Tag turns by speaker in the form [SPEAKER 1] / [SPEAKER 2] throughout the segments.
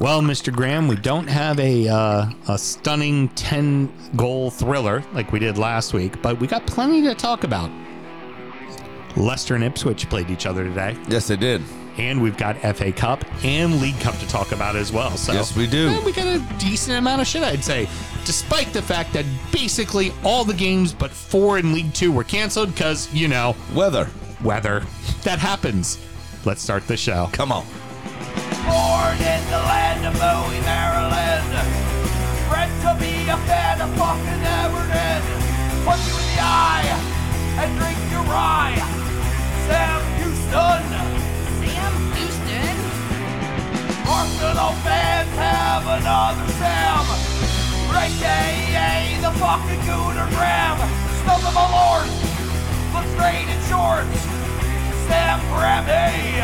[SPEAKER 1] Well, Mr. Graham, we don't have a uh, a stunning 10 goal thriller like we did last week, but we got plenty to talk about. Leicester and Ipswich played each other today,
[SPEAKER 2] Yes, they did.
[SPEAKER 1] and we've got FA Cup and League Cup to talk about as well. So
[SPEAKER 2] Yes, we do.
[SPEAKER 1] eh, we got a decent amount of shit, I'd say, despite the fact that basically all the games but four in League Two were canceled because you know
[SPEAKER 2] Weather.
[SPEAKER 1] weather. That happens. Let's start the show.
[SPEAKER 2] Come on.
[SPEAKER 3] Born in the land Maryland. Bred to be a fan of fucking Everton. Punch you in the eye and drink your rye. Sam Houston.
[SPEAKER 4] Sam Houston?
[SPEAKER 3] Arsenal fans have another Sam. Right day, the fucking Gooner Graham. Stump of a lord. Look straight in shorts. Sam Grammy.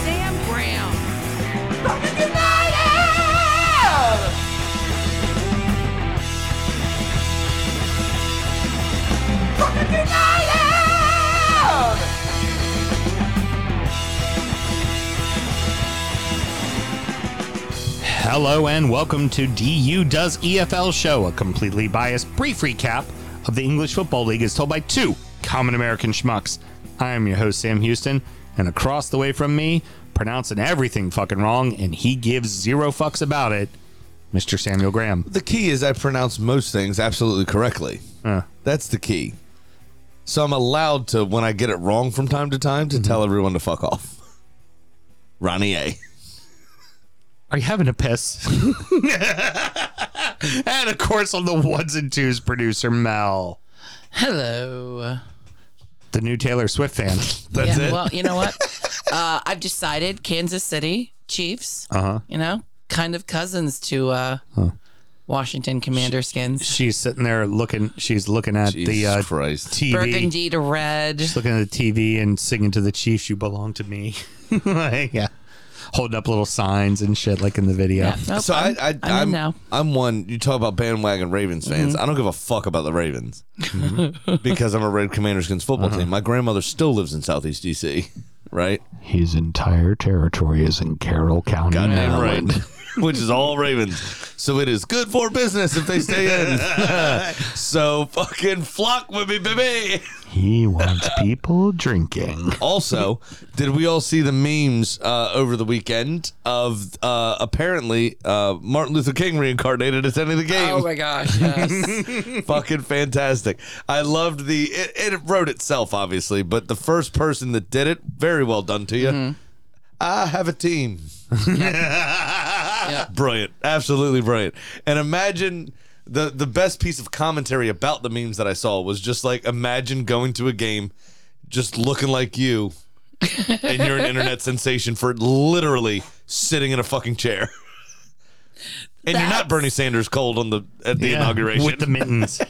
[SPEAKER 4] Sam Graham.
[SPEAKER 3] Fucking United!
[SPEAKER 1] Hello and welcome to DU Does EFL Show, a completely biased brief recap of the English Football League as told by two common American schmucks. I am your host, Sam Houston, and across the way from me, pronouncing everything fucking wrong, and he gives zero fucks about it, Mr. Samuel Graham.
[SPEAKER 2] The key is I pronounce most things absolutely correctly.
[SPEAKER 1] Uh,
[SPEAKER 2] That's the key. So I'm allowed to, when I get it wrong from time to time, to tell everyone to fuck off. Ronnie A.
[SPEAKER 1] are you having a piss? and of course, on the ones and twos, producer Mel,
[SPEAKER 5] Hello.
[SPEAKER 1] the new Taylor Swift fan.
[SPEAKER 2] That's
[SPEAKER 5] yeah,
[SPEAKER 2] it.
[SPEAKER 5] well, you know what? uh, I've decided Kansas City Chiefs,
[SPEAKER 1] Uh huh.
[SPEAKER 5] you know, kind of cousins to uh, Washington Commander skins.
[SPEAKER 1] She's sitting there looking. She's looking at the uh,
[SPEAKER 2] Christ.
[SPEAKER 1] TV.
[SPEAKER 5] Burgundy to red.
[SPEAKER 1] Just looking at the TV and singing to the Chiefs, "You belong to me." Like, yeah, holding up little signs and shit like in the video.
[SPEAKER 5] Yeah, nope,
[SPEAKER 2] So
[SPEAKER 5] I'm,
[SPEAKER 2] I, I,
[SPEAKER 5] I'm
[SPEAKER 2] I'm,
[SPEAKER 5] now.
[SPEAKER 2] I'm one. You talk about bandwagon Ravens fans. I don't give a fuck about the Ravens because I'm a Red Commander skins football team. My grandmother still lives in Southeast DC, right?
[SPEAKER 1] His entire territory is in Carroll County,
[SPEAKER 2] Goddamn right. Which is all Ravens. So it is good for business if they stay in. so fucking flock with me, baby.
[SPEAKER 1] He wants people drinking.
[SPEAKER 2] Also, did we all see the memes uh, over the weekend of uh, apparently uh, Martin Luther King reincarnated attending the game?
[SPEAKER 5] Oh my gosh, yes.
[SPEAKER 2] fucking fantastic. I loved the it, it wrote itself obviously, but the first person that did it, very well done to you. I have a team.
[SPEAKER 5] Yeah.
[SPEAKER 2] Brilliant. Absolutely brilliant. And imagine the the best piece of commentary about the memes that I saw was just like imagine going to a game just looking like you and you're an internet sensation for literally sitting in a fucking chair. And you're not Bernie Sanders cold on the at the
[SPEAKER 1] Yeah,
[SPEAKER 2] inauguration.
[SPEAKER 1] with the mittens.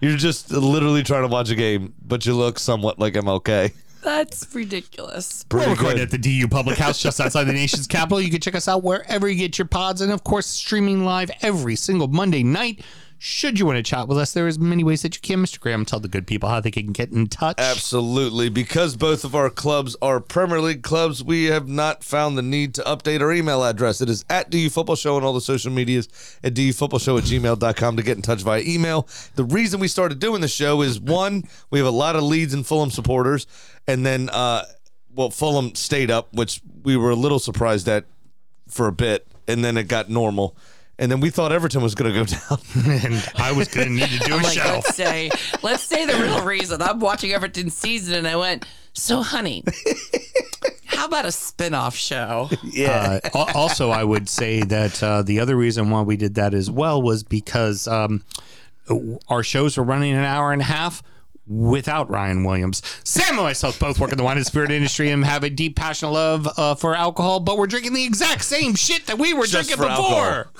[SPEAKER 2] You're just literally trying to watch a game, but you look somewhat like MLK.
[SPEAKER 5] That's ridiculous.
[SPEAKER 1] We're
[SPEAKER 2] Pretty
[SPEAKER 1] recording
[SPEAKER 2] good.
[SPEAKER 1] at the DU Public House just outside the nation's capital. You can check us out wherever you get your pods, and of course, streaming live every single Monday night. Should you want to chat with us, there is many ways that you can. Mr. Graham, tell the good people how they can get in touch.
[SPEAKER 2] Absolutely. Because both of our clubs are Premier League clubs, we have not found the need to update our email address. It is at DU Football Show on all the social medias at DUFootballShow at gmail.com to get in touch via email. The reason we started doing the show is one, we have a lot of Leeds and Fulham supporters. And then, uh, well, Fulham stayed up, which we were a little surprised at for a bit. And then it got normal. And then we thought Everton was going to go down.
[SPEAKER 1] and I was going to need to do a
[SPEAKER 5] I'm like,
[SPEAKER 1] show.
[SPEAKER 5] let's say, let's say the real reason. I'm watching Everton season, and I went, so honey, how about a spin-off show?
[SPEAKER 1] Uh, also, I would say that uh, the other reason why we did that as well was because um, our shows were running an hour and a half without Ryan Williams. Sam and myself both work in the wine and spirit industry and have a deep passionate love uh, for alcohol, but we're drinking the exact same shit that we were
[SPEAKER 2] Just
[SPEAKER 1] drinking before.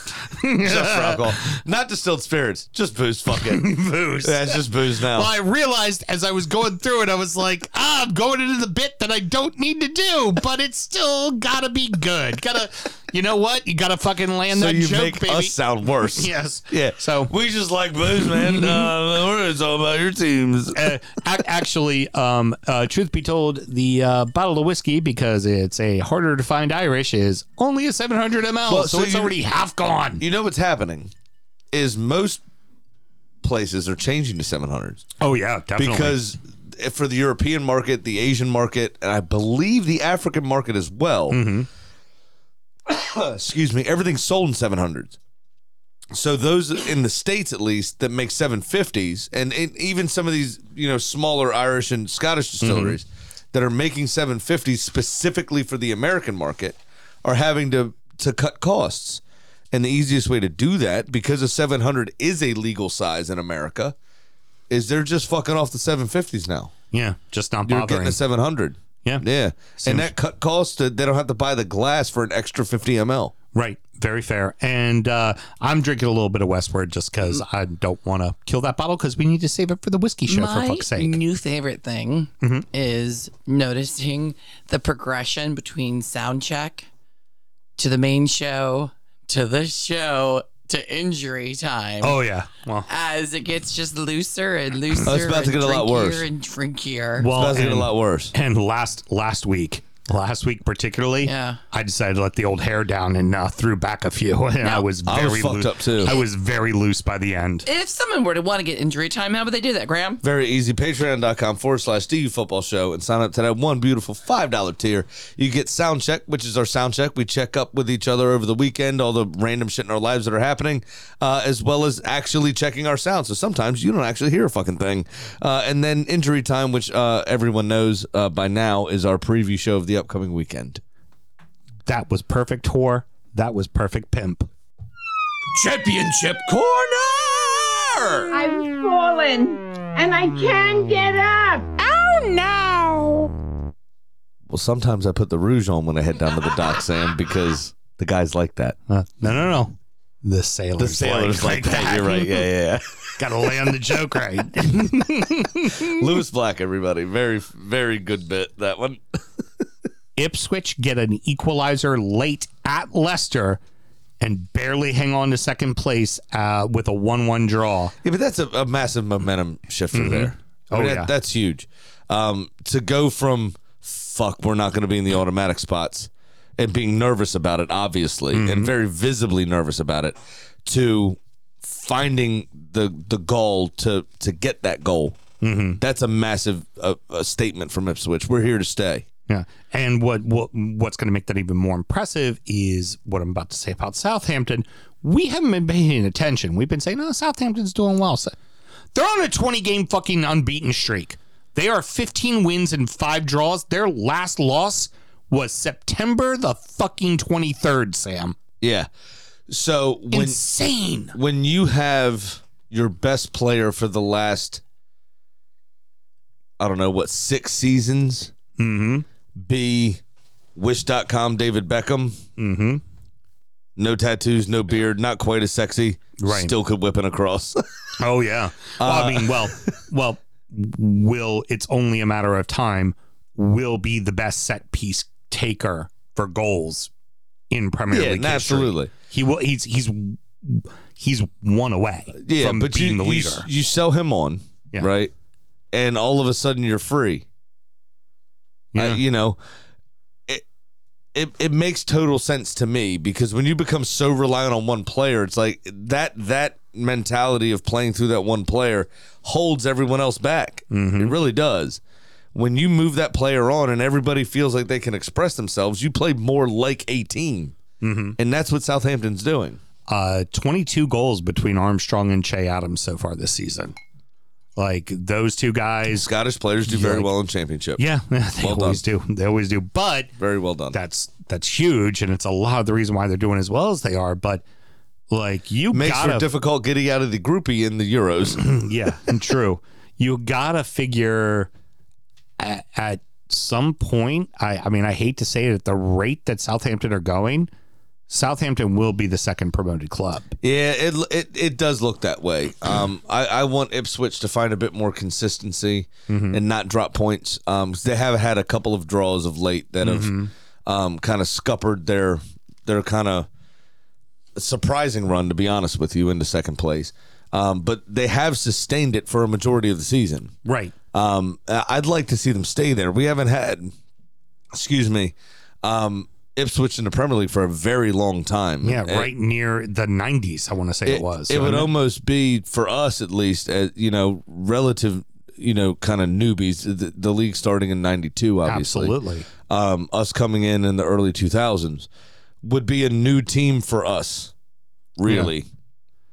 [SPEAKER 2] just for alcohol. Not distilled spirits, just booze. Fuck it.
[SPEAKER 1] Booze.
[SPEAKER 2] Yeah, it's just booze now.
[SPEAKER 1] Well, I realized as I was going through it, I was like, ah, I'm going into the bit that I don't need to do, but it's still gotta be good. Gotta you know what? You got to fucking land
[SPEAKER 2] so
[SPEAKER 1] that
[SPEAKER 2] you
[SPEAKER 1] joke,
[SPEAKER 2] make
[SPEAKER 1] baby.
[SPEAKER 2] us sound worse.
[SPEAKER 1] yes.
[SPEAKER 2] Yeah.
[SPEAKER 1] So
[SPEAKER 2] we just like booze, man. uh, we're it's all about your teams.
[SPEAKER 1] uh, ac- actually, um, uh, truth be told, the uh, bottle of whiskey, because it's a harder to find Irish, is only a 700 ml,
[SPEAKER 2] Well,
[SPEAKER 1] so,
[SPEAKER 2] so
[SPEAKER 1] it's
[SPEAKER 2] you-
[SPEAKER 1] already half gone.
[SPEAKER 2] You know what's happening is most places are changing to 700s
[SPEAKER 1] oh yeah, definitely.
[SPEAKER 2] because for the European market, the Asian market, and I believe the African market as well. excuse me, everything's sold in 700s. So those in the states, at least, that make 750s, and it, even some of these, you know, smaller Irish and Scottish mm-hmm. distilleries that are making 750s specifically for the American market, are having to to cut costs. And the easiest way to do that, because a 700 is a legal size in America, is they're just fucking off the 750s now.
[SPEAKER 1] yeah, just not
[SPEAKER 2] You're
[SPEAKER 1] bothering.
[SPEAKER 2] getting a 700.
[SPEAKER 1] Yeah,
[SPEAKER 2] Yeah.
[SPEAKER 1] Seems-
[SPEAKER 2] and that cut costs, they don't have to buy the glass for an extra 50 ml.
[SPEAKER 1] right. Very fair. And uh, I'm drinking a little bit of Westward just because
[SPEAKER 2] Mm.
[SPEAKER 1] I don't want to kill that bottle because we need to save it for the whiskey show, for fuck's sake. Mm-hmm.
[SPEAKER 5] new favorite thing is noticing the progression between sound check to the main show to the show to injury time.
[SPEAKER 1] Oh yeah. Well,
[SPEAKER 5] As it gets just looser and oh, looser.
[SPEAKER 2] Oh, it's about to get a lot worse.
[SPEAKER 5] And drinkier.
[SPEAKER 1] well,
[SPEAKER 2] That's going to get a lot worse.
[SPEAKER 1] And last last week, last week particularly,
[SPEAKER 5] Yeah.
[SPEAKER 1] I decided to let the old hair down and uh, threw back a few, and I was
[SPEAKER 2] I
[SPEAKER 1] very
[SPEAKER 2] was fucked
[SPEAKER 1] loo-
[SPEAKER 2] up, too.
[SPEAKER 1] I was very loose by the end.
[SPEAKER 5] if someone were to want to get injury time, how would they do that, Graham?
[SPEAKER 2] Very easy. Patreon.com forward slash DU football show and sign up to that one beautiful $5 tier. You get sound check, which is our sound check. We check up with each other over the weekend, all the random shit in our lives that are happening, uh, as well as actually checking our sound. So sometimes you don't actually hear a fucking thing. Uh, and then injury time, which uh, everyone knows uh, by now, is our preview show of the upcoming weekend.
[SPEAKER 1] That was perfect whore. That was perfect pimp.
[SPEAKER 2] Championship Corner!
[SPEAKER 6] I've fallen and I can't get up. Oh no!
[SPEAKER 2] Well, sometimes I put the rouge on when I head down to the dock, Sam, because the guys like that.
[SPEAKER 1] Uh, no, no, no. The sailors,
[SPEAKER 2] The sailors like, that.
[SPEAKER 1] that.
[SPEAKER 2] You're right. Yeah, yeah, yeah.
[SPEAKER 1] Got to land the joke right.
[SPEAKER 2] Lewis Black, everybody. Very, very good bit, that one.
[SPEAKER 1] Ipswich get an equalizer late at Leicester and barely hang on to second place uh, with a 1 1 draw.
[SPEAKER 2] Yeah, but that's a, a massive momentum shifter there. I
[SPEAKER 1] Oh,
[SPEAKER 2] mean,
[SPEAKER 1] yeah.
[SPEAKER 2] that, that's huge. Um, to go from, fuck, we're not going to be in the automatic spots and being nervous about it, obviously, and very visibly nervous about it, to finding the the goal to to get that goal. That's a massive uh, a statement from Ipswich. We're here to stay.
[SPEAKER 1] Yeah. And what, what what's going to make that even more impressive is what I'm about to say about Southampton. We haven't been paying attention. We've been saying, oh, Southampton's doing well. So they're on a 20 game fucking unbeaten streak. They are 15 wins and five draws. Their last loss was September the fucking 23rd, Sam.
[SPEAKER 2] Yeah. So when
[SPEAKER 1] Insane.
[SPEAKER 2] when you have your best player for the last I don't know what six seasons
[SPEAKER 1] Mm-hmm.
[SPEAKER 2] Be wish.com David Beckham
[SPEAKER 1] Mm-hmm.
[SPEAKER 2] no tattoos no beard not quite as sexy
[SPEAKER 1] Right.
[SPEAKER 2] still could whip an across
[SPEAKER 1] Oh yeah. Well, I mean, well, well, will it's only a matter of time. Will be the best set piece taker for goals in Premier
[SPEAKER 2] yeah
[SPEAKER 1] League history.
[SPEAKER 2] absolutely
[SPEAKER 1] He will. He's he's he's one away
[SPEAKER 2] yeah
[SPEAKER 1] from
[SPEAKER 2] but
[SPEAKER 1] being
[SPEAKER 2] you,
[SPEAKER 1] the
[SPEAKER 2] you,
[SPEAKER 1] leader.
[SPEAKER 2] you sell him on
[SPEAKER 1] Yeah.
[SPEAKER 2] right and all of a sudden you're free
[SPEAKER 1] yeah.
[SPEAKER 2] Uh, you know, it, it it makes total sense to me because when you become so reliant on one player, it's like that that mentality of playing through that one player holds everyone else back.
[SPEAKER 1] Mm-hmm.
[SPEAKER 2] It really does. When you move that player on and everybody feels like they can express themselves, you play more like a team.
[SPEAKER 1] Mm-hmm.
[SPEAKER 2] And that's what Southampton's doing.
[SPEAKER 1] uh, 22 goals between Armstrong and Che Adams so far this season. Like those two guys.
[SPEAKER 2] Scottish players do very
[SPEAKER 1] Like-
[SPEAKER 2] well in championship.
[SPEAKER 1] Yeah, they
[SPEAKER 2] Well
[SPEAKER 1] always do. They always do. But
[SPEAKER 2] Very well done.
[SPEAKER 1] that's that's huge, and it's a lot of the reason why they're doing as well as they are. But like you
[SPEAKER 2] Makes
[SPEAKER 1] gotta
[SPEAKER 2] for difficult getting out of the groupie in the Euros.
[SPEAKER 1] yeah, and true. You gotta figure at, at some point. I, I mean, I hate to say it, at the rate that Southampton are going, Southampton will be the second promoted club.
[SPEAKER 2] Yeah, it it, it does look that way. Um, I, I want Ipswich to find a bit more consistency and not drop points. Um, they have had a couple of draws of late that have um, kind of scuppered their their kind of surprising run, to be honest with you, into second place. Um, but they have sustained it for a majority of the season.
[SPEAKER 1] Right.
[SPEAKER 2] Um, I'd like to see them stay there. We haven't had, excuse me, um, Ipswich in the Premier League for a very long time.
[SPEAKER 1] Yeah,
[SPEAKER 2] And
[SPEAKER 1] right near the 90s, I want to say it, was.
[SPEAKER 2] It would almost be for us at least, as you know, relative, you know, kind of newbies. The, the league starting in '92, obviously.
[SPEAKER 1] Absolutely.
[SPEAKER 2] Um, us coming in in the early 2000s would be a new team for us, really.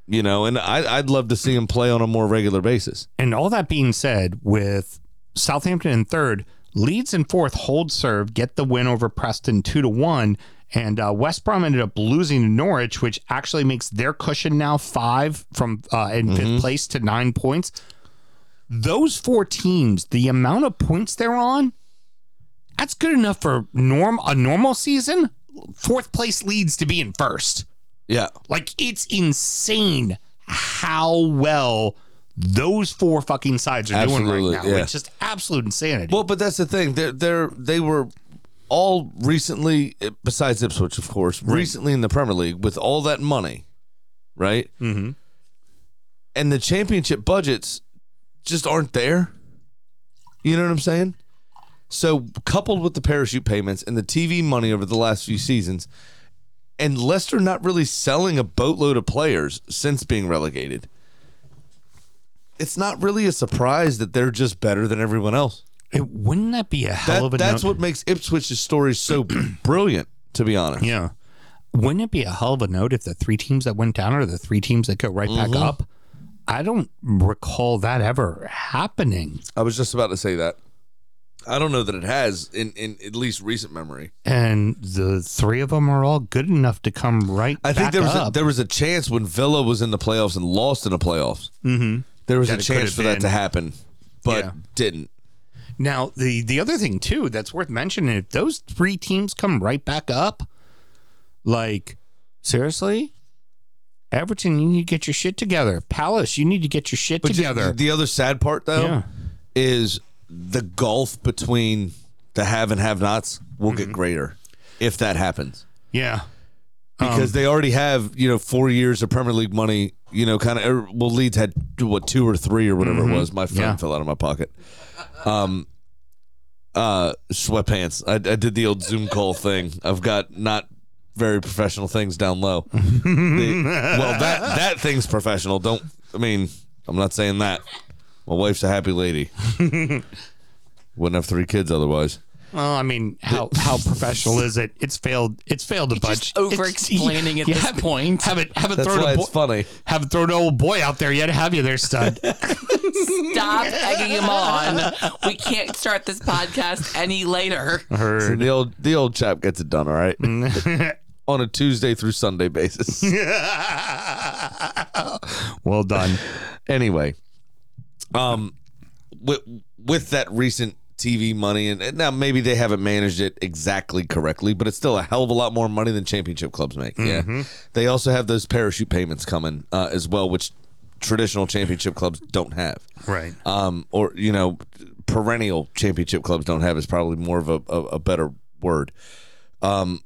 [SPEAKER 2] You know, and I, I'd love to see him play on a more regular basis.
[SPEAKER 1] And all that being said, with Southampton in third, Leeds in fourth hold serve, get the win over Preston two to one. And uh, West Brom ended up losing to Norwich, which actually makes their cushion now five from uh, in fifth place to nine points. Those four teams, the amount of points they're on, that's good enough for norm a normal season. Fourth place Leeds to be in first.
[SPEAKER 2] Yeah.
[SPEAKER 1] Like it's insane how well those four fucking sides are doing right now.
[SPEAKER 2] yeah.
[SPEAKER 1] It's just absolute insanity.
[SPEAKER 2] Well, but that's the thing. They're, they're they were all recently, besides Ipswich, of course, recently in the Premier League with all that money, right?
[SPEAKER 1] mm-hmm.
[SPEAKER 2] And the championship budgets just aren't there. You know what I'm saying? So, coupled with the parachute payments and the TV money over the last few seasons, and Leicester not really selling a boatload of players since being relegated, it's not really a surprise that they're just better than everyone else.
[SPEAKER 1] It, wouldn't that be a hell
[SPEAKER 2] That,
[SPEAKER 1] of a note.
[SPEAKER 2] that's
[SPEAKER 1] note?
[SPEAKER 2] what makes Ipswich's story so brilliant, to be honest.
[SPEAKER 1] Yeah. Wouldn't it be a hell of a note if the three teams that went down are the three teams that go right
[SPEAKER 2] Mm-hmm.
[SPEAKER 1] back up? I don't recall that ever happening.
[SPEAKER 2] I was just about to say that. I don't know that it has in, in at least recent memory.
[SPEAKER 1] And the three of them are all good enough to come right
[SPEAKER 2] I think
[SPEAKER 1] back
[SPEAKER 2] there was a,
[SPEAKER 1] up.
[SPEAKER 2] there was a chance when Villa was in the playoffs and lost in the playoffs.
[SPEAKER 1] mm-hmm.
[SPEAKER 2] There was
[SPEAKER 1] That
[SPEAKER 2] a chance for that to happen, but
[SPEAKER 1] Yeah.
[SPEAKER 2] didn't.
[SPEAKER 1] Now, the the other thing too that's worth mentioning, if those three teams come right back up, like seriously, Everton, you need to get your shit together. Palace, you need to get your shit
[SPEAKER 2] But
[SPEAKER 1] together.
[SPEAKER 2] the, the other sad part though
[SPEAKER 1] Yeah.
[SPEAKER 2] is the gulf between the have and have nots will
[SPEAKER 1] Mm-hmm.
[SPEAKER 2] get greater if that happens.
[SPEAKER 1] yeah,
[SPEAKER 2] because
[SPEAKER 1] Um,
[SPEAKER 2] they already have you know four years of Premier League money. You know, kind of. Well, Leeds had what two or three or whatever it was. My phone
[SPEAKER 1] Mm-hmm. Yeah.
[SPEAKER 2] fell out of my pocket. Um, uh, sweatpants. I, I did the old Zoom call thing. I've got not very professional things down low. The- well, that that thing's professional. Don't. I mean, I'm not saying that. My wife's a happy lady. Wouldn't have three kids otherwise.
[SPEAKER 1] Well, I mean, how how professional is it? It's failed. It's failed a bunch.
[SPEAKER 5] Just over explaining at
[SPEAKER 1] You
[SPEAKER 5] this
[SPEAKER 1] haven't-
[SPEAKER 5] point.
[SPEAKER 1] Haven't haven't
[SPEAKER 2] That's
[SPEAKER 1] thrown
[SPEAKER 2] why
[SPEAKER 1] a boy,
[SPEAKER 2] it's funny.
[SPEAKER 1] haven't thrown an old boy out there yet, have you? There, stud.
[SPEAKER 5] Stop egging him on. We can't start this podcast any later.
[SPEAKER 1] Heard.
[SPEAKER 2] The old the old chap gets it done. All right. On a Tuesday through Sunday basis.
[SPEAKER 1] well done.
[SPEAKER 2] anyway, um, with with that recent TV money, and, and now maybe they haven't managed it exactly correctly, but it's still a hell of a lot more money than championship clubs make. Yeah, they also have those parachute payments coming uh, as well, which traditional championship clubs don't have.
[SPEAKER 1] Right.
[SPEAKER 2] Um, or you know, perennial championship clubs don't have is probably more of a, a, a better word. Um,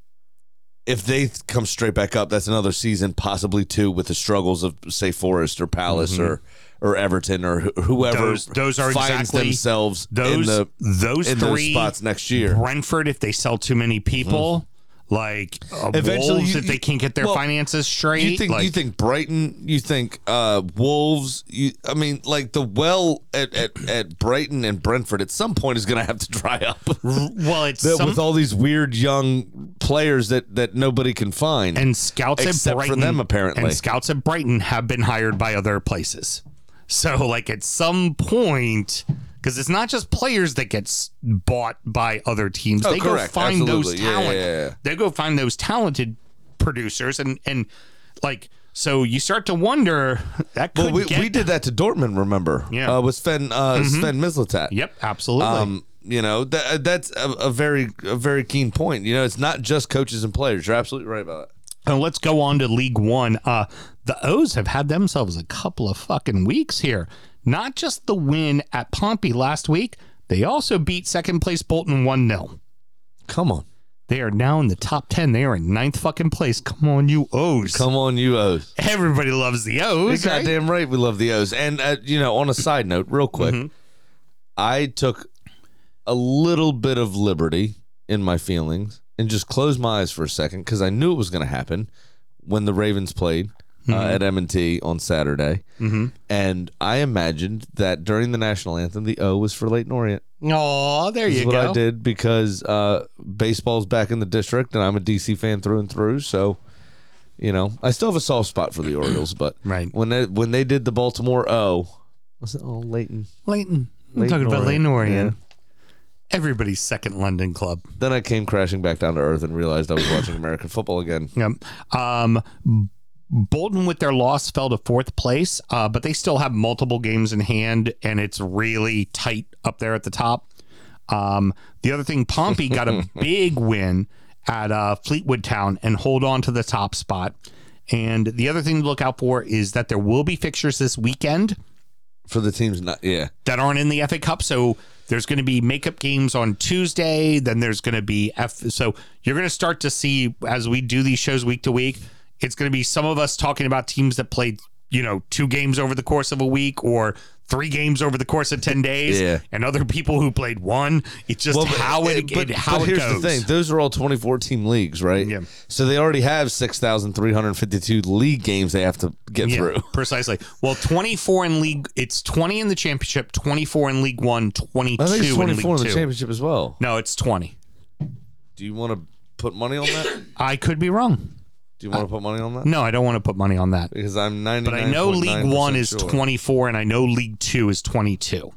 [SPEAKER 2] if they come straight back up, that's another season, possibly two, with the struggles of say Forest or Palace or or Everton or wh- whoever
[SPEAKER 1] Mm-hmm. Those- those are
[SPEAKER 2] finds
[SPEAKER 1] exactly-
[SPEAKER 2] themselves
[SPEAKER 1] Those
[SPEAKER 2] in the
[SPEAKER 1] those
[SPEAKER 2] in
[SPEAKER 1] three
[SPEAKER 2] those spots next year.
[SPEAKER 1] Brentford, if they sell too many people, like uh,
[SPEAKER 2] Eventually,
[SPEAKER 1] Wolves,
[SPEAKER 2] you-
[SPEAKER 1] if they
[SPEAKER 2] you-
[SPEAKER 1] can't get their
[SPEAKER 2] well,
[SPEAKER 1] finances straight.
[SPEAKER 2] You think
[SPEAKER 1] like,
[SPEAKER 2] you think Brighton? You think uh, Wolves? You, I mean, like the well at, at, at Brighton and Brentford at some point is going to have to dry up.
[SPEAKER 1] well, it's
[SPEAKER 2] That
[SPEAKER 1] some,
[SPEAKER 2] with all these weird young players that that nobody can find.
[SPEAKER 1] and scouts
[SPEAKER 2] except
[SPEAKER 1] at
[SPEAKER 2] for
[SPEAKER 1] Brighton
[SPEAKER 2] them, apparently.
[SPEAKER 1] and scouts at Brighton have been hired by other places. So, like at some point, because it's not just players that gets bought by other teams.
[SPEAKER 2] Oh,
[SPEAKER 1] they
[SPEAKER 2] correct.
[SPEAKER 1] go find those
[SPEAKER 2] Absolutely. Yeah,
[SPEAKER 1] talent.
[SPEAKER 2] yeah, yeah.
[SPEAKER 1] They go find those talented producers, and and like so you start to wonder that could
[SPEAKER 2] well, we, we did that to Dortmund. Remember?
[SPEAKER 1] Yeah. Mm-hmm.
[SPEAKER 2] uh, with Sven uh, Sven Mislintat.
[SPEAKER 1] Yep, absolutely.
[SPEAKER 2] Um, you know that that's a, a very a very keen point. You know, it's not just coaches and players. You're absolutely right about that.
[SPEAKER 1] And let's go on to League One. Uh, the O's have had themselves a couple of fucking weeks here. Not just the win at Pompey last week, they also beat second place Bolton 1 0.
[SPEAKER 2] Come on.
[SPEAKER 1] They are now in the top 10. They are in ninth fucking place. Come on, you O's.
[SPEAKER 2] Come on, you O's.
[SPEAKER 1] Everybody loves the O's.
[SPEAKER 2] You're
[SPEAKER 1] right?
[SPEAKER 2] goddamn right. We love the O's. And uh, you know, on a side note, real quick,
[SPEAKER 1] Mm-hmm.
[SPEAKER 2] I took a little bit of liberty in my feelings and just closed my eyes for a second because I knew it was going to happen when the Ravens played uh,
[SPEAKER 1] Mm-hmm.
[SPEAKER 2] at M&T on Saturday, mm-hmm. and I imagined that during the national anthem, the O was for Leyton Orient.
[SPEAKER 1] Oh, there
[SPEAKER 2] This
[SPEAKER 1] you
[SPEAKER 2] is what
[SPEAKER 1] go.
[SPEAKER 2] I did because uh, baseball's back in the district, and I'm a DC fan through and through. So, you know, I still have a soft spot for the Orioles, but
[SPEAKER 1] Right.
[SPEAKER 2] when they when they did the Baltimore O, was it oh Leyton?
[SPEAKER 1] Leyton. I'm
[SPEAKER 2] Leyton
[SPEAKER 1] talking about Leyton
[SPEAKER 2] Orient,
[SPEAKER 1] Orient. Everybody's second London club.
[SPEAKER 2] Then I came crashing back down to earth and realized I was watching American football again.
[SPEAKER 1] Yep. Um, Bolton with their loss fell to fourth place, uh, but they still have multiple games in hand, and it's really tight up there at the top. Um, the other thing, Pompey got a big win at uh, Fleetwood Town and hold on to the top spot. And the other thing to look out for is that there will be fixtures this weekend
[SPEAKER 2] For the teams, not yeah,
[SPEAKER 1] that aren't in the FA Cup. So there's going to be makeup games on Tuesday. Then there's going to be F. So you're going to start to see as we do these shows week to week. It's going to be some of us talking about teams that played, you know, two games over the course of a week or three games over the course of ten days,
[SPEAKER 2] Yeah.
[SPEAKER 1] and other people who played one. It's just
[SPEAKER 2] but-
[SPEAKER 1] how it,
[SPEAKER 2] but,
[SPEAKER 1] it how
[SPEAKER 2] but
[SPEAKER 1] it
[SPEAKER 2] here's
[SPEAKER 1] goes.
[SPEAKER 2] the thing: those are all 24 team leagues, right?
[SPEAKER 1] Yeah.
[SPEAKER 2] So they already have 6,352 league games they have to get
[SPEAKER 1] Yeah,
[SPEAKER 2] through.
[SPEAKER 1] precisely. Well, 24 in league. It's 20 in the championship, 24 in League One, 22
[SPEAKER 2] I think it's
[SPEAKER 1] in
[SPEAKER 2] 24
[SPEAKER 1] League
[SPEAKER 2] in the
[SPEAKER 1] Two.
[SPEAKER 2] championship as well.
[SPEAKER 1] No, it's 20.
[SPEAKER 2] Do you want to put money on that?
[SPEAKER 1] I could be wrong.
[SPEAKER 2] Do you want to put money on that?
[SPEAKER 1] No, I don't want to put money on that.
[SPEAKER 2] Because I'm 99.
[SPEAKER 1] But I know League One is 24, and I know League Two is 22.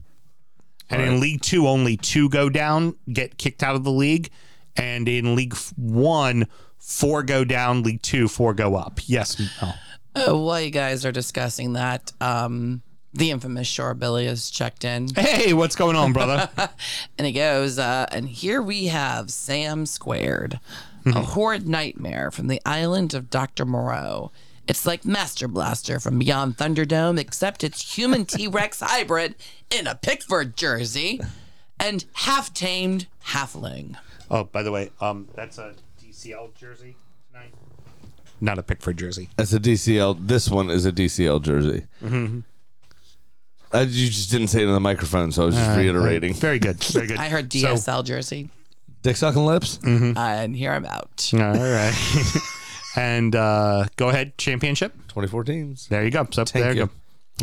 [SPEAKER 1] And in League Two, only two go down, get kicked out of the league. And in League One, four go down. League Two, four go up. Yes. No.
[SPEAKER 5] Uh, while you guys are discussing that, um, the infamous Shore Billy has checked in.
[SPEAKER 1] Hey, what's going on, brother?
[SPEAKER 5] And he goes, uh, and here we have Sam Squared, a horrid nightmare from the island of Dr. Moreau. It's like Master Blaster from Beyond Thunderdome, except it's human T Rex hybrid in a Pickford jersey and half tamed halfling.
[SPEAKER 1] oh, by the way, um, that's a DCL jersey tonight. Not a Pickford jersey.
[SPEAKER 2] That's a DCL. This one is a DCL jersey. Mm-hmm. I, you just didn't say it in the microphone, so I was just reiterating.
[SPEAKER 1] Very good. Very good.
[SPEAKER 5] I heard
[SPEAKER 1] So-
[SPEAKER 5] DSL jersey,
[SPEAKER 2] Dick sucking lips.
[SPEAKER 5] and here I'm out.
[SPEAKER 1] all right. and uh, go ahead, championship.
[SPEAKER 2] 24 teams.
[SPEAKER 1] There you go. So there you
[SPEAKER 2] you.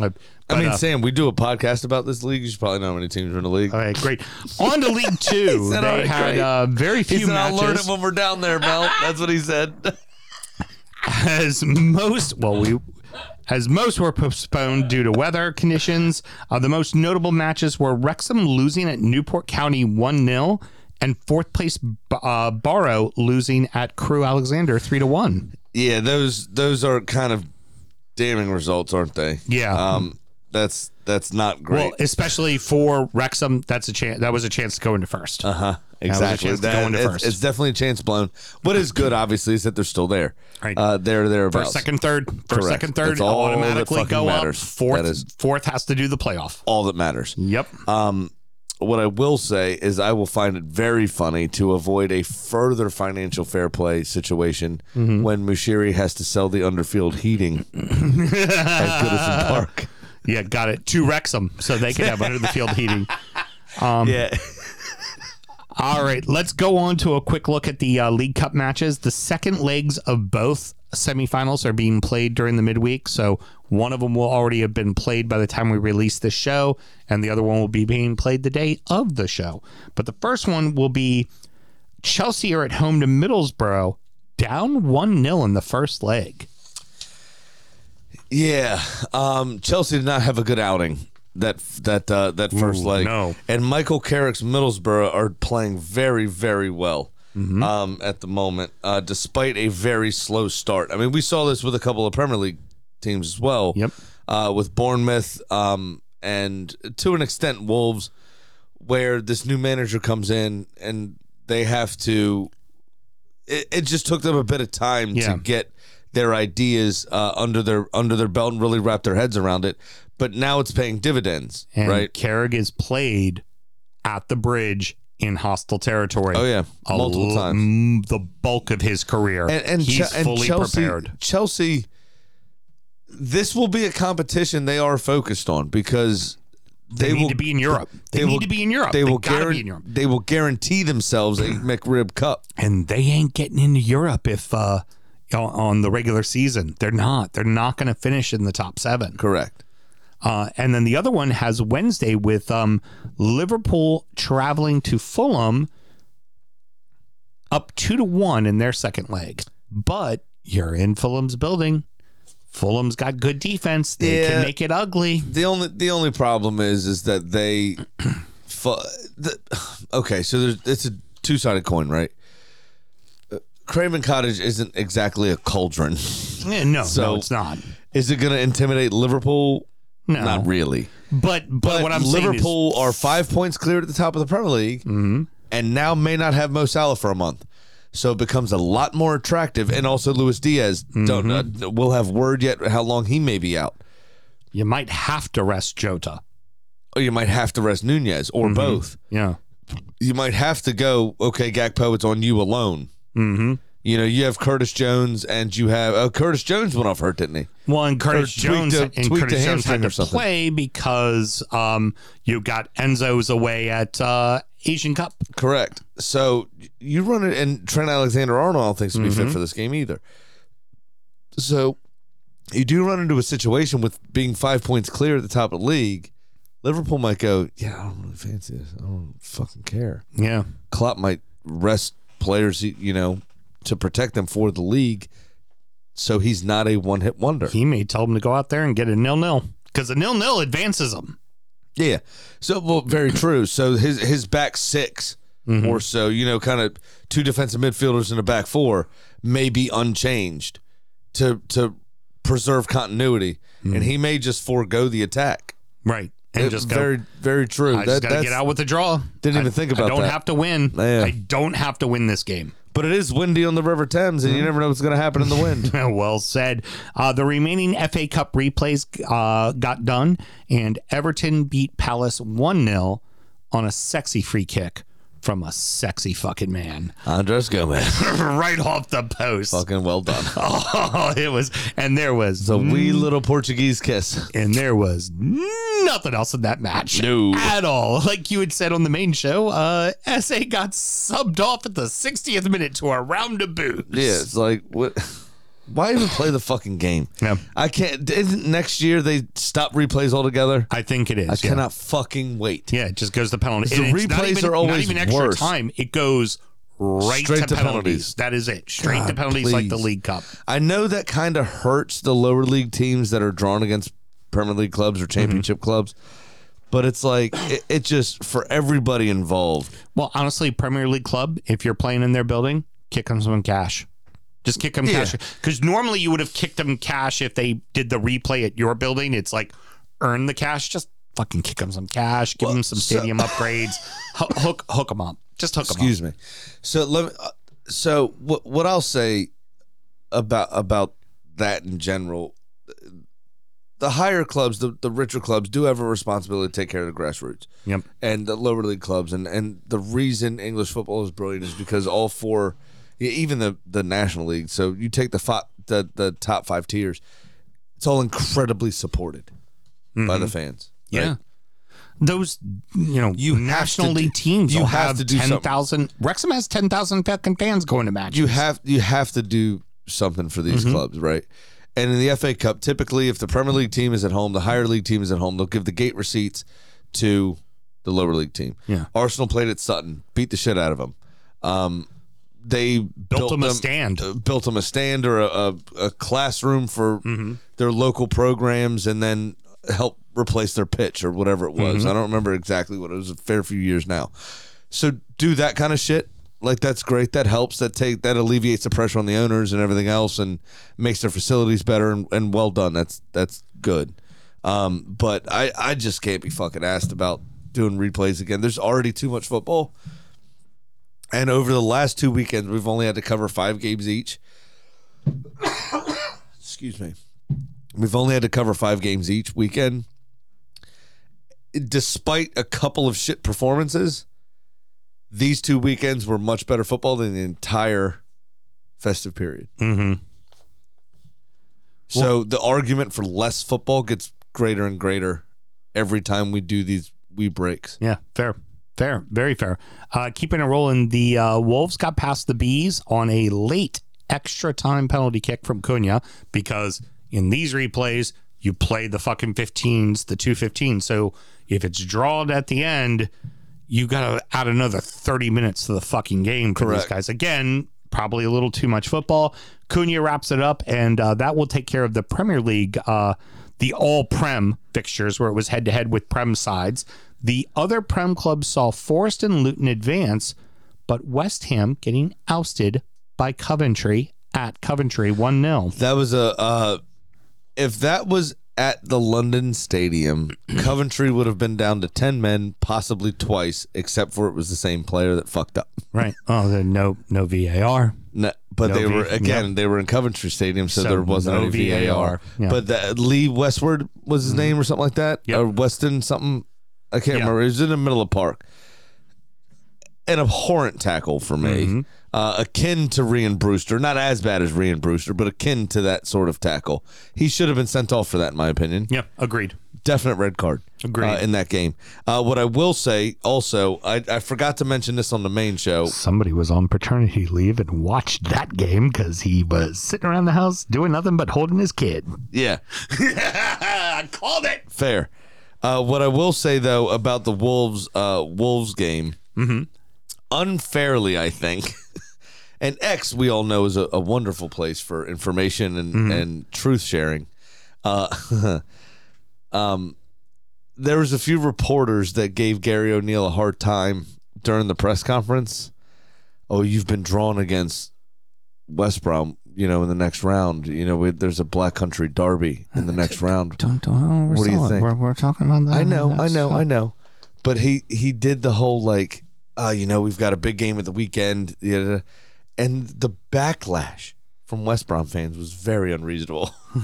[SPEAKER 1] go. Uh,
[SPEAKER 2] I mean,
[SPEAKER 1] uh,
[SPEAKER 2] Sam, we do a podcast about this league. You should probably know how many teams are in the league.
[SPEAKER 1] All right, great. On to League Two. they
[SPEAKER 2] "All right,
[SPEAKER 1] had
[SPEAKER 2] great."
[SPEAKER 1] uh, very few
[SPEAKER 2] He said, I'll learn it when we're down there, Mel. That's what he said.
[SPEAKER 1] As most, well, we as most were postponed due to weather conditions. Uh, the most notable matches were Wrexham losing at Newport County one 0 and fourth place uh, Barrow losing at Crewe Alexandra three to one.
[SPEAKER 2] yeah, those those are kind of damning results, aren't they?
[SPEAKER 1] Yeah.
[SPEAKER 2] Um, that's that's not great.
[SPEAKER 1] Well, especially for Wrexham, that's a chance. That was a chance to go into first.
[SPEAKER 2] Uh huh. Exactly.
[SPEAKER 1] chance to into
[SPEAKER 2] it's,
[SPEAKER 1] first.
[SPEAKER 2] it's definitely a chance blown. What is good, obviously, is that they're still there.
[SPEAKER 1] Right.
[SPEAKER 2] Uh, they're there about
[SPEAKER 1] First, second, third. First,
[SPEAKER 2] Correct.
[SPEAKER 1] second, third.
[SPEAKER 2] That's all that
[SPEAKER 1] automatically
[SPEAKER 2] fucking
[SPEAKER 1] go
[SPEAKER 2] matters.
[SPEAKER 1] up. Fourth,
[SPEAKER 2] That is-
[SPEAKER 1] fourth has to do the playoff.
[SPEAKER 2] all that matters.
[SPEAKER 1] Yep.
[SPEAKER 2] Um, what I will say is I will find it very funny to avoid a further financial fair play situation
[SPEAKER 1] Mm-hmm.
[SPEAKER 2] when Moshiri has to sell the underfield heating at Goodison Park.
[SPEAKER 1] Yeah, got it. To Wrexham, so they can have under the field heating. Um,
[SPEAKER 2] Yeah.
[SPEAKER 1] All right, let's go on to a quick look at the uh, League Cup matches. The second legs of both semifinals are being played during the midweek, so one of them will already have been played by the time we release this show, and the other one will be being played the day of the show. But the first one will be Chelsea are at home to Middlesbrough, down 1 0 in the first leg.
[SPEAKER 2] Yeah, um, Chelsea did not have a good outing that that uh, that first
[SPEAKER 1] Ooh,
[SPEAKER 2] leg.
[SPEAKER 1] no.
[SPEAKER 2] and Michael Carrick's Middlesbrough are playing very very well
[SPEAKER 1] Mm-hmm.
[SPEAKER 2] um, at the moment, uh, despite a very slow start. I mean, we saw this with a couple of Premier League teams as well.
[SPEAKER 1] Yep.
[SPEAKER 2] uh, with Bournemouth um, and to an extent Wolves, where this new manager comes in and they have to. It, it just took them a bit of time
[SPEAKER 1] Yeah.
[SPEAKER 2] to get their ideas uh, under their under their belt and really wrap their heads around it. But now it's paying dividends,
[SPEAKER 1] And
[SPEAKER 2] right?
[SPEAKER 1] Carrick is played at the bridge in hostile territory.
[SPEAKER 2] Oh, yeah. Multiple
[SPEAKER 1] l-
[SPEAKER 2] times.
[SPEAKER 1] mm, The bulk of his career.
[SPEAKER 2] and and,
[SPEAKER 1] he's
[SPEAKER 2] Che- and
[SPEAKER 1] fully
[SPEAKER 2] Chelsea,
[SPEAKER 1] prepared.
[SPEAKER 2] Chelsea, this will be a competition they are focused on because
[SPEAKER 1] They,
[SPEAKER 2] they,
[SPEAKER 1] need
[SPEAKER 2] will
[SPEAKER 1] to be in Europe. They, need
[SPEAKER 2] will-
[SPEAKER 1] to be in Europe.
[SPEAKER 2] They will
[SPEAKER 1] gotta
[SPEAKER 2] guarantee
[SPEAKER 1] be in Europe.
[SPEAKER 2] they will guarantee themselves a McRib Cup.
[SPEAKER 1] and they ain't getting into Europe if uh on- on the regular season. They're not. They're not going to finish in the top seven.
[SPEAKER 2] Correct.
[SPEAKER 1] Uh, and then the other one has Wednesday with um, Liverpool traveling to Fulham up two to one in their second leg. But you're in Fulham's building. Fulham's got good defense. They
[SPEAKER 2] Yeah.
[SPEAKER 1] can make it ugly.
[SPEAKER 2] The only the only problem is is that they, fu- the, okay, so there's it's a two sided coin, right? Uh, Craven Cottage isn't exactly a cauldron.
[SPEAKER 1] Eh, no,
[SPEAKER 2] So-
[SPEAKER 1] no, it's not.
[SPEAKER 2] Is it going to intimidate Liverpool?
[SPEAKER 1] No,
[SPEAKER 2] Not really.
[SPEAKER 1] But but,
[SPEAKER 2] But
[SPEAKER 1] what I'm saying is-
[SPEAKER 2] Liverpool are five points clear at the top of the Premier League,
[SPEAKER 1] Mm-hmm.
[SPEAKER 2] and now may not have Mo Salah for a month. So it becomes a lot more attractive, and also Luis Diaz. Don't
[SPEAKER 1] Mm-hmm.
[SPEAKER 2] uh, we'll have word yet how long he may be out.
[SPEAKER 1] you might have to rest Jota.
[SPEAKER 2] Or you might have to rest Nunez, or
[SPEAKER 1] Mm-hmm.
[SPEAKER 2] both.
[SPEAKER 1] Yeah.
[SPEAKER 2] You might have to go. Okay, Gakpo, it's on you alone.
[SPEAKER 1] Mm-hmm.
[SPEAKER 2] You know, you have Curtis Jones, and you have uh, Curtis Jones went off hurt, didn't he?
[SPEAKER 1] Well, and Curtis Jones
[SPEAKER 2] a-
[SPEAKER 1] and Curtis Jones had to
[SPEAKER 2] something.
[SPEAKER 1] play because um, you got Endo's away at uh, Asian Cup.
[SPEAKER 2] Correct. So you run it, and Trent Alexander Arnold, I don't think, to be
[SPEAKER 1] Mm-hmm.
[SPEAKER 2] fit for this game either. So you do run into a situation with being five points clear at the top of the league. Liverpool might go, yeah, I don't really fancy this. I don't fucking care.
[SPEAKER 1] Yeah.
[SPEAKER 2] Klopp might rest players, you know, to protect them for the league, so he's not a one-hit wonder.
[SPEAKER 1] He may tell them to go out there and get a nil nil because a nil nil advances them.
[SPEAKER 2] Yeah. So well, very true. So his his back 6
[SPEAKER 1] Mm-hmm.
[SPEAKER 2] or so, you know, kind of two defensive midfielders in a back four may be unchanged to to preserve continuity, and he may just forego the attack.
[SPEAKER 1] Right. And
[SPEAKER 2] It-
[SPEAKER 1] just go.
[SPEAKER 2] very very true.
[SPEAKER 1] I just got to get out with the draw.
[SPEAKER 2] Didn't even think about
[SPEAKER 1] I don't
[SPEAKER 2] that.
[SPEAKER 1] have to win.
[SPEAKER 2] Yeah.
[SPEAKER 1] I don't have to win this game.
[SPEAKER 2] But it is windy on the River Thames,
[SPEAKER 1] Mm-hmm.
[SPEAKER 2] and you never know what's going to happen in the wind.
[SPEAKER 1] well said. Uh, the remaining FA Cup replays uh, got done, and Everton beat Palace 1 0 on a sexy free kick from a sexy fucking man
[SPEAKER 2] André Gomes,
[SPEAKER 1] right off the post.
[SPEAKER 2] fucking well done.
[SPEAKER 1] Oh, it was, and there was
[SPEAKER 2] a wee little Portuguese kiss.
[SPEAKER 1] and there was nothing else in that match
[SPEAKER 2] No.
[SPEAKER 1] at all. Like you had said on the main show, uh, SA got subbed off at the 60th minute to a round of boos.
[SPEAKER 2] Yeah, it's like what. Why even play the fucking game?
[SPEAKER 1] Yeah.
[SPEAKER 2] I can't. Isn't next year they stop replays altogether?
[SPEAKER 1] I think it is.
[SPEAKER 2] I
[SPEAKER 1] yeah.
[SPEAKER 2] cannot fucking wait.
[SPEAKER 1] Yeah, it just goes to penalty.
[SPEAKER 2] The
[SPEAKER 1] And it's not
[SPEAKER 2] replays
[SPEAKER 1] even-
[SPEAKER 2] are always
[SPEAKER 1] not even extra
[SPEAKER 2] worse.
[SPEAKER 1] time. It goes right
[SPEAKER 2] Straight
[SPEAKER 1] to,
[SPEAKER 2] to
[SPEAKER 1] penalties.
[SPEAKER 2] penalties.
[SPEAKER 1] That is it. Straight to
[SPEAKER 2] God,
[SPEAKER 1] penalties like the. League Cup.
[SPEAKER 2] I know that kind of hurts the lower league teams that are drawn against Premier League clubs or championship
[SPEAKER 1] Mm-hmm.
[SPEAKER 2] clubs, but it's like it, it just for everybody involved.
[SPEAKER 1] Well, honestly, Premier League club, if you're playing in their building, kick them some cash. Just kick them cash. Because normally you would have kicked them cash if they did the replay at your building. It's like earn the cash. Just fucking kick them some cash. Give them some
[SPEAKER 2] so-
[SPEAKER 1] stadium upgrades. Ho- hook hook them up. Just hook them up.
[SPEAKER 2] Excuse me. So let me. Uh, so what what I'll say about about that in general, the higher clubs, the, the richer clubs, do have a responsibility to take care of the grassroots.
[SPEAKER 1] Yep.
[SPEAKER 2] and the lower league clubs. And and the reason English football is brilliant is because all four, even the the national league. So you take the fi- the the top five tiers, it's all incredibly supported by the fans. right?
[SPEAKER 1] Mm-hmm. Yeah. Those, you know,
[SPEAKER 2] You have
[SPEAKER 1] National
[SPEAKER 2] to do-
[SPEAKER 1] League teams
[SPEAKER 2] you have
[SPEAKER 1] have,
[SPEAKER 2] to
[SPEAKER 1] 10,000. Wrexham has 10,000 fucking fans going to matches.
[SPEAKER 2] you have you have to do something for these
[SPEAKER 1] Mm-hmm.
[SPEAKER 2] clubs, right? And in the FA Cup, typically, if the Premier League team is at home, the higher league team is at home, they'll give the gate receipts to the lower league team.
[SPEAKER 1] Yeah.
[SPEAKER 2] Arsenal played at Sutton, beat the shit out of them. Um, they built,
[SPEAKER 1] them a stand.
[SPEAKER 2] uh, built them a stand or a, a, a classroom for
[SPEAKER 1] Mm-hmm.
[SPEAKER 2] their local programs, and then help replace their pitch or whatever it
[SPEAKER 1] Mm-hmm.
[SPEAKER 2] was. I don't remember exactly what it was. A fair few years now. So do that kind of shit. Like that's great. That helps. That take that alleviates the pressure on the owners and everything else, and makes their facilities better and, and well done. That's that's good. Um, but I I just can't be fucking asked about doing replays again. There's already too much football. And over the last two weekends, we've only had to cover five games each. Excuse me. We've only had to cover five games each weekend. Despite a couple of shit performances, these two weekends were much better football than the entire festive period.
[SPEAKER 1] Mm-hmm.
[SPEAKER 2] So the argument for less football gets greater and greater every time we do these wee breaks.
[SPEAKER 1] Yeah, fair. Fair. Very fair. Uh, keeping it rolling, the uh, Wolves got past the Bees on a late extra time penalty kick from Cunha because in these replays, you play the fucking 15s, the 215. So if it's drawn at the end, you got to add another 30 minutes to the fucking game for
[SPEAKER 2] Correct.
[SPEAKER 1] these guys. Again, probably a little too much football. Cunha wraps it up, and uh, that will take care of the Premier League, uh, the all Prem fixtures, where it was head to head with Prem sides. The other Prem clubs saw Forest and Luton advance, but West Ham getting ousted by Coventry at Coventry 1 0.
[SPEAKER 2] That was a uh if that was at the London Stadium, Coventry would have been down to 10 men possibly twice except for it was the same player that fucked up.
[SPEAKER 1] Right. Oh, then no, no VAR.
[SPEAKER 2] No, but
[SPEAKER 1] No
[SPEAKER 2] they
[SPEAKER 1] V-
[SPEAKER 2] were again.
[SPEAKER 1] yep.
[SPEAKER 2] They were in Coventry Stadium, so,
[SPEAKER 1] So
[SPEAKER 2] there wasn't
[SPEAKER 1] no
[SPEAKER 2] any VAR.
[SPEAKER 1] VAR, yeah.
[SPEAKER 2] But the, Lee Westward was his name, or something like that,
[SPEAKER 1] Yep.
[SPEAKER 2] or Weston something. I can't
[SPEAKER 1] Yeah.
[SPEAKER 2] remember. It was in the middle of the park. An abhorrent tackle for me,
[SPEAKER 1] Mm-hmm.
[SPEAKER 2] uh, akin to Rian Brewster. Not as bad as Rian Brewster, but akin to that sort of tackle. He should have been sent off for that, in my opinion
[SPEAKER 1] Yeah, agreed.
[SPEAKER 2] definite red card
[SPEAKER 1] Agreed.
[SPEAKER 2] uh, in that game. Uh, what I will say also, I, I forgot to mention this on the main show.
[SPEAKER 1] Somebody was on paternity leave and watched that game because he was sitting around the house doing nothing but holding his kid.
[SPEAKER 2] Yeah,
[SPEAKER 1] I called it.
[SPEAKER 2] fair. Uh, what I will say though about the Wolves uh, Wolves game, unfairly, I think. And X, we all know, is a, a wonderful place for information and, and truth sharing. Uh, um, there was a few reporters that gave Gary O'Neill a hard time during the press conference. Oh, you've been drawn against West Brom, you know, in the next round. You know, we, there's a Black Country Derby in the next round.
[SPEAKER 1] Don't, don't, we're
[SPEAKER 2] What do you think?
[SPEAKER 1] We're, we're talking about that.
[SPEAKER 2] I know, I know, I know. But he he did the whole like, uh, you know, we've got a big game at the weekend, and the backlash from West Brom fans was very unreasonable. I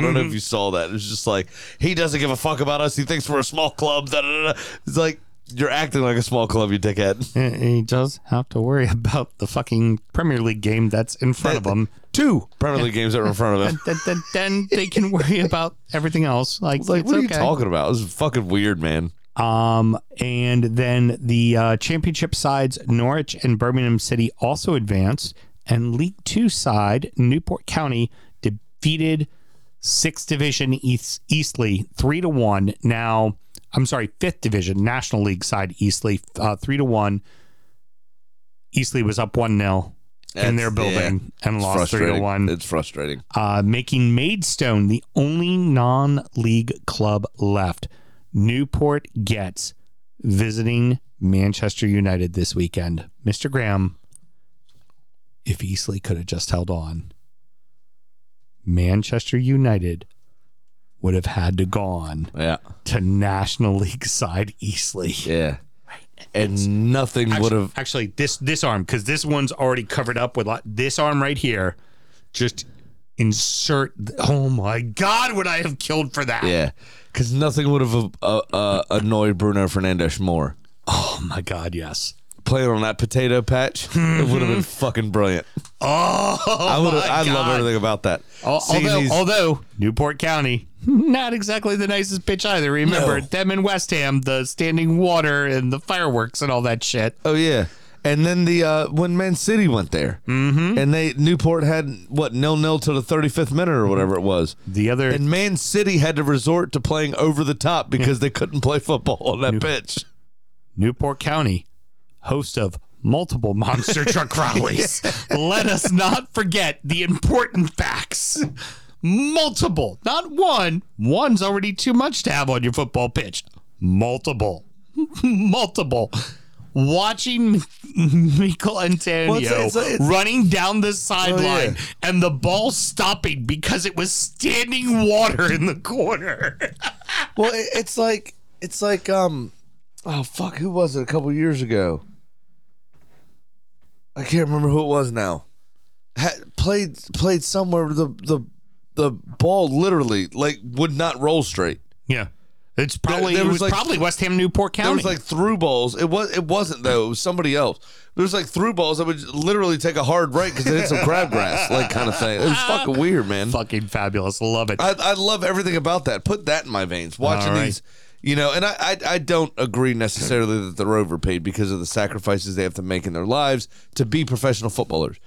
[SPEAKER 2] don't know if you saw that. It was just like he doesn't give a fuck about us. He thinks we're a small club. Da, da, da. It's like you're acting like a small club, you dickhead.
[SPEAKER 1] He does have to worry about the fucking Premier League game that's in front of him.
[SPEAKER 2] Two Premier League games that were in front of him.
[SPEAKER 1] Then, then, then they can worry about everything else. Like,
[SPEAKER 2] It's like,
[SPEAKER 1] it's
[SPEAKER 2] what are
[SPEAKER 1] okay.
[SPEAKER 2] you talking about? This is fucking weird, man.
[SPEAKER 1] Um, and then the uh, championship sides, Norwich and Birmingham City, also advanced. And League Two side, Newport County, defeated Sixth Division East, Eastleigh three to one. Now, I'm sorry, Fifth Division National League side Eastleigh uh, three to one. Eastleigh was up one 0 in their building and lost three to one.
[SPEAKER 2] It's frustrating.
[SPEAKER 1] uh, making Maidstone the only non league club left. Newport gets visiting Manchester United this weekend. Mr. Graham, if Eastleigh could have just held on, Manchester United would have had to gone
[SPEAKER 2] Yeah.
[SPEAKER 1] to National League side Eastleigh.
[SPEAKER 2] Yeah. And nothing would have
[SPEAKER 1] actually this this arm because this one's already covered up with lot, this arm right here. Just insert. Oh my God! Would I have killed for that?
[SPEAKER 2] Yeah, because nothing would have uh, uh, annoyed Bruno Fernandes more.
[SPEAKER 1] Oh my God! Yes.
[SPEAKER 2] Playing on that potato patch, it would have been fucking brilliant.
[SPEAKER 1] Oh,
[SPEAKER 2] I would. I love everything about that.
[SPEAKER 1] Al- Although, although Newport County, not exactly the nicest pitch either. Remember
[SPEAKER 2] No.
[SPEAKER 1] them in West Ham, the standing water and the fireworks and all that shit.
[SPEAKER 2] oh yeah, and then the uh, when Man City went there, mm-hmm. and they Newport had what nil nil to the thirty fifth minute or whatever it was.
[SPEAKER 1] The other
[SPEAKER 2] And Man City had to resort to playing over the top because they couldn't play football on that pitch.
[SPEAKER 1] Newport County, host of multiple monster truck rallies. Let us not forget the important facts. Multiple, not one. One's already too much to have on your football pitch. Multiple, multiple. Watching Michael Antonio
[SPEAKER 2] Well, it's- it's- it's-
[SPEAKER 1] running down the sideline
[SPEAKER 2] yeah.
[SPEAKER 1] and the ball stopping because it was standing water in the corner.
[SPEAKER 2] Well, it, it's like it's like um, oh fuck, who was it a couple years ago? I can't remember who it was now. Had, played played somewhere the the the ball literally like would not roll straight.
[SPEAKER 1] yeah. It's probably
[SPEAKER 2] there
[SPEAKER 1] it
[SPEAKER 2] was
[SPEAKER 1] was
[SPEAKER 2] like-
[SPEAKER 1] probably West Ham Newport County.
[SPEAKER 2] There was like through balls. It was. It wasn't though. It was somebody else. There was like through balls that would literally take a hard right because it hit some crabgrass, like kind of thing. It was fucking weird, man.
[SPEAKER 1] fucking fabulous. Love it.
[SPEAKER 2] I, I love everything about that. Put that in my veins. Watching
[SPEAKER 1] right.
[SPEAKER 2] these, you know, and I, I I don't agree necessarily that they're overpaid because of the sacrifices they have to make in their lives to be professional footballers.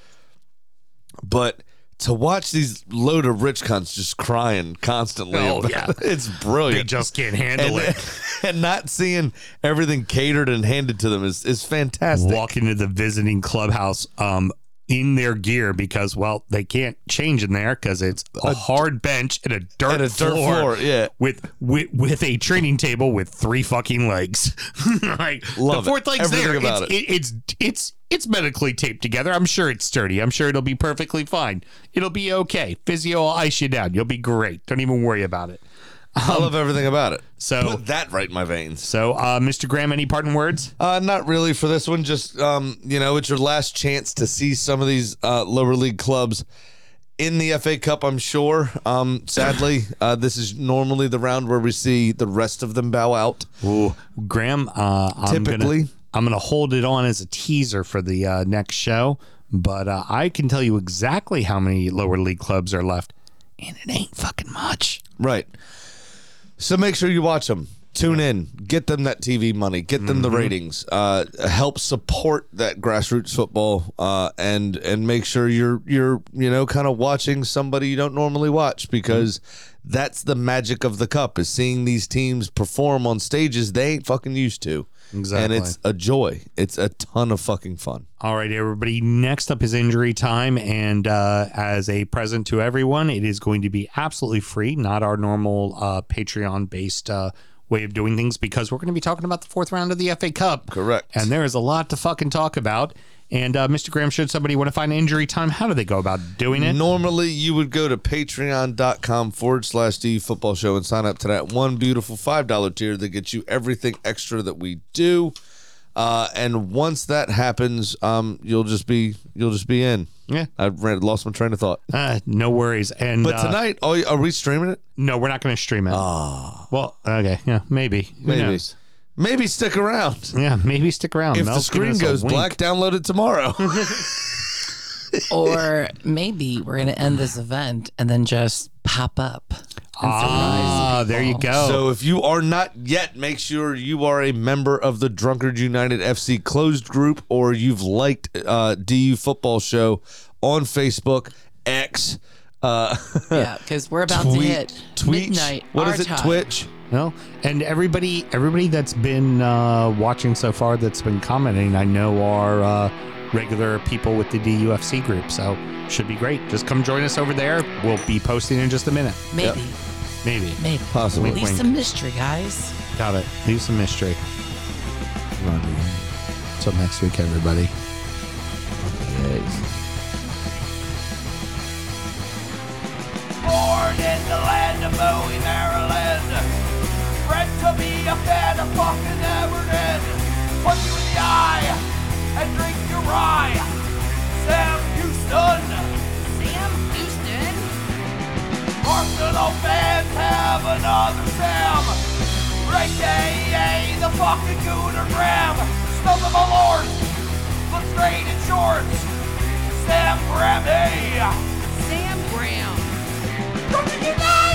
[SPEAKER 2] But to watch these load of rich cunts just crying constantly,
[SPEAKER 1] Oh, yeah.
[SPEAKER 2] it, it's brilliant.
[SPEAKER 1] they just can't handle
[SPEAKER 2] and,
[SPEAKER 1] it.
[SPEAKER 2] and not seeing everything catered and handed to them is, is fantastic.
[SPEAKER 1] Walking into the visiting clubhouse um in their gear because well they can't change in there because it's a hard bench and a dirt,
[SPEAKER 2] And a dirt
[SPEAKER 1] floor,
[SPEAKER 2] floor, yeah.
[SPEAKER 1] with, with with a training table with three fucking legs. Like
[SPEAKER 2] Love
[SPEAKER 1] the
[SPEAKER 2] it.
[SPEAKER 1] fourth leg's
[SPEAKER 2] Everything
[SPEAKER 1] there. it's, it. it's it's it's medically taped together. I'm sure it's sturdy. I'm sure it'll be perfectly fine. It'll be okay. Physio will ice you down. You'll be great. Don't even worry about it
[SPEAKER 2] I love everything about it.
[SPEAKER 1] so-
[SPEAKER 2] Put that right in my veins.
[SPEAKER 1] so uh mr graham any parting words
[SPEAKER 2] Uh, not really for this one. Just um, you know, it's your last chance to see some of these uh, lower league clubs in the FA Cup. I'm sure. Um, sadly, uh, this is normally the round where we see the rest of them bow out.
[SPEAKER 1] Ooh, Graham, uh, I'm
[SPEAKER 2] Typically.
[SPEAKER 1] gonna, I'm gonna hold it on as a teaser for the uh, next show, but uh, I can tell you exactly how many lower league clubs are left, and it ain't fucking much.
[SPEAKER 2] Right. So make sure you watch them. Tune in, get them that TV money, get them the ratings, uh, help support that grassroots football, uh, and and make sure you're you're you know kind of watching somebody you don't normally watch because that's the magic of the cup is seeing these teams perform on stages they ain't fucking used to,
[SPEAKER 1] Exactly.
[SPEAKER 2] and it's a joy. It's a ton of fucking fun.
[SPEAKER 1] All right, everybody. Next up is injury time, and uh, as a present to everyone, it is going to be absolutely free, not our normal uh, Patreon-based uh, way of doing things, because we're going to be talking about the fourth round of the FA Cup.
[SPEAKER 2] Correct.
[SPEAKER 1] And there is a lot to fucking talk about. And uh, Mr. Graham, should somebody want to find injury time, how do they go about doing it?
[SPEAKER 2] Normally, you would go to patreon.com forward slash D football show and sign up to that one beautiful $5 tier that gets you everything extra that we do. Uh, and once that happens, um, you'll just be you'll just be in.
[SPEAKER 1] Yeah.
[SPEAKER 2] I ran, lost my train of thought.
[SPEAKER 1] Uh, no worries. And
[SPEAKER 2] But
[SPEAKER 1] uh,
[SPEAKER 2] tonight, oh, are we streaming it?
[SPEAKER 1] no, we're not going to stream it. Oh. Well, okay. Yeah, maybe. Who
[SPEAKER 2] Maybe.
[SPEAKER 1] knows?
[SPEAKER 2] Maybe stick around.
[SPEAKER 1] Yeah, maybe stick around.
[SPEAKER 2] If
[SPEAKER 1] Mel's
[SPEAKER 2] the
[SPEAKER 1] giving
[SPEAKER 2] screen
[SPEAKER 1] us a
[SPEAKER 2] goes
[SPEAKER 1] wink.
[SPEAKER 2] black, download it tomorrow.
[SPEAKER 5] or maybe we're going to end this event and then just pop up. and
[SPEAKER 1] Ah,
[SPEAKER 5] surprise
[SPEAKER 1] there you
[SPEAKER 5] people.
[SPEAKER 1] go.
[SPEAKER 2] So if you are not yet, make sure you are a member of the Drunkard United FC closed group, or you've liked uh, DU Football Show on Facebook, X, uh,
[SPEAKER 5] Yeah, because we're about to
[SPEAKER 2] tweet,
[SPEAKER 5] hit
[SPEAKER 2] Twitch.
[SPEAKER 5] midnight.
[SPEAKER 2] What
[SPEAKER 5] our
[SPEAKER 2] is it?
[SPEAKER 5] time.
[SPEAKER 2] Twitch.
[SPEAKER 1] Well, and everybody, everybody that's been uh, watching so far, that's been commenting, I know are uh, regular people with the DUFC group. So should be great. Just come join us over there. We'll be posting in just a minute.
[SPEAKER 5] Maybe,
[SPEAKER 1] Maybe.
[SPEAKER 5] maybe.
[SPEAKER 2] Possibly.
[SPEAKER 5] Leave
[SPEAKER 1] Wink.
[SPEAKER 5] some mystery, guys.
[SPEAKER 1] Got it. Leave some mystery. Until next week, everybody.
[SPEAKER 3] Born in the land of Bowie, Maryland. To be a fan of fucking Everton. Punch you in the eye and drink your rye. Sam Houston.
[SPEAKER 4] Sam Houston.
[SPEAKER 3] Arsenal fans have another Sam. AKA the fucking Gooner Graham. Stump of my lord. Look straight in shorts. Sam Graham, hey.
[SPEAKER 4] Sam Graham.
[SPEAKER 3] Fucking United! Fucking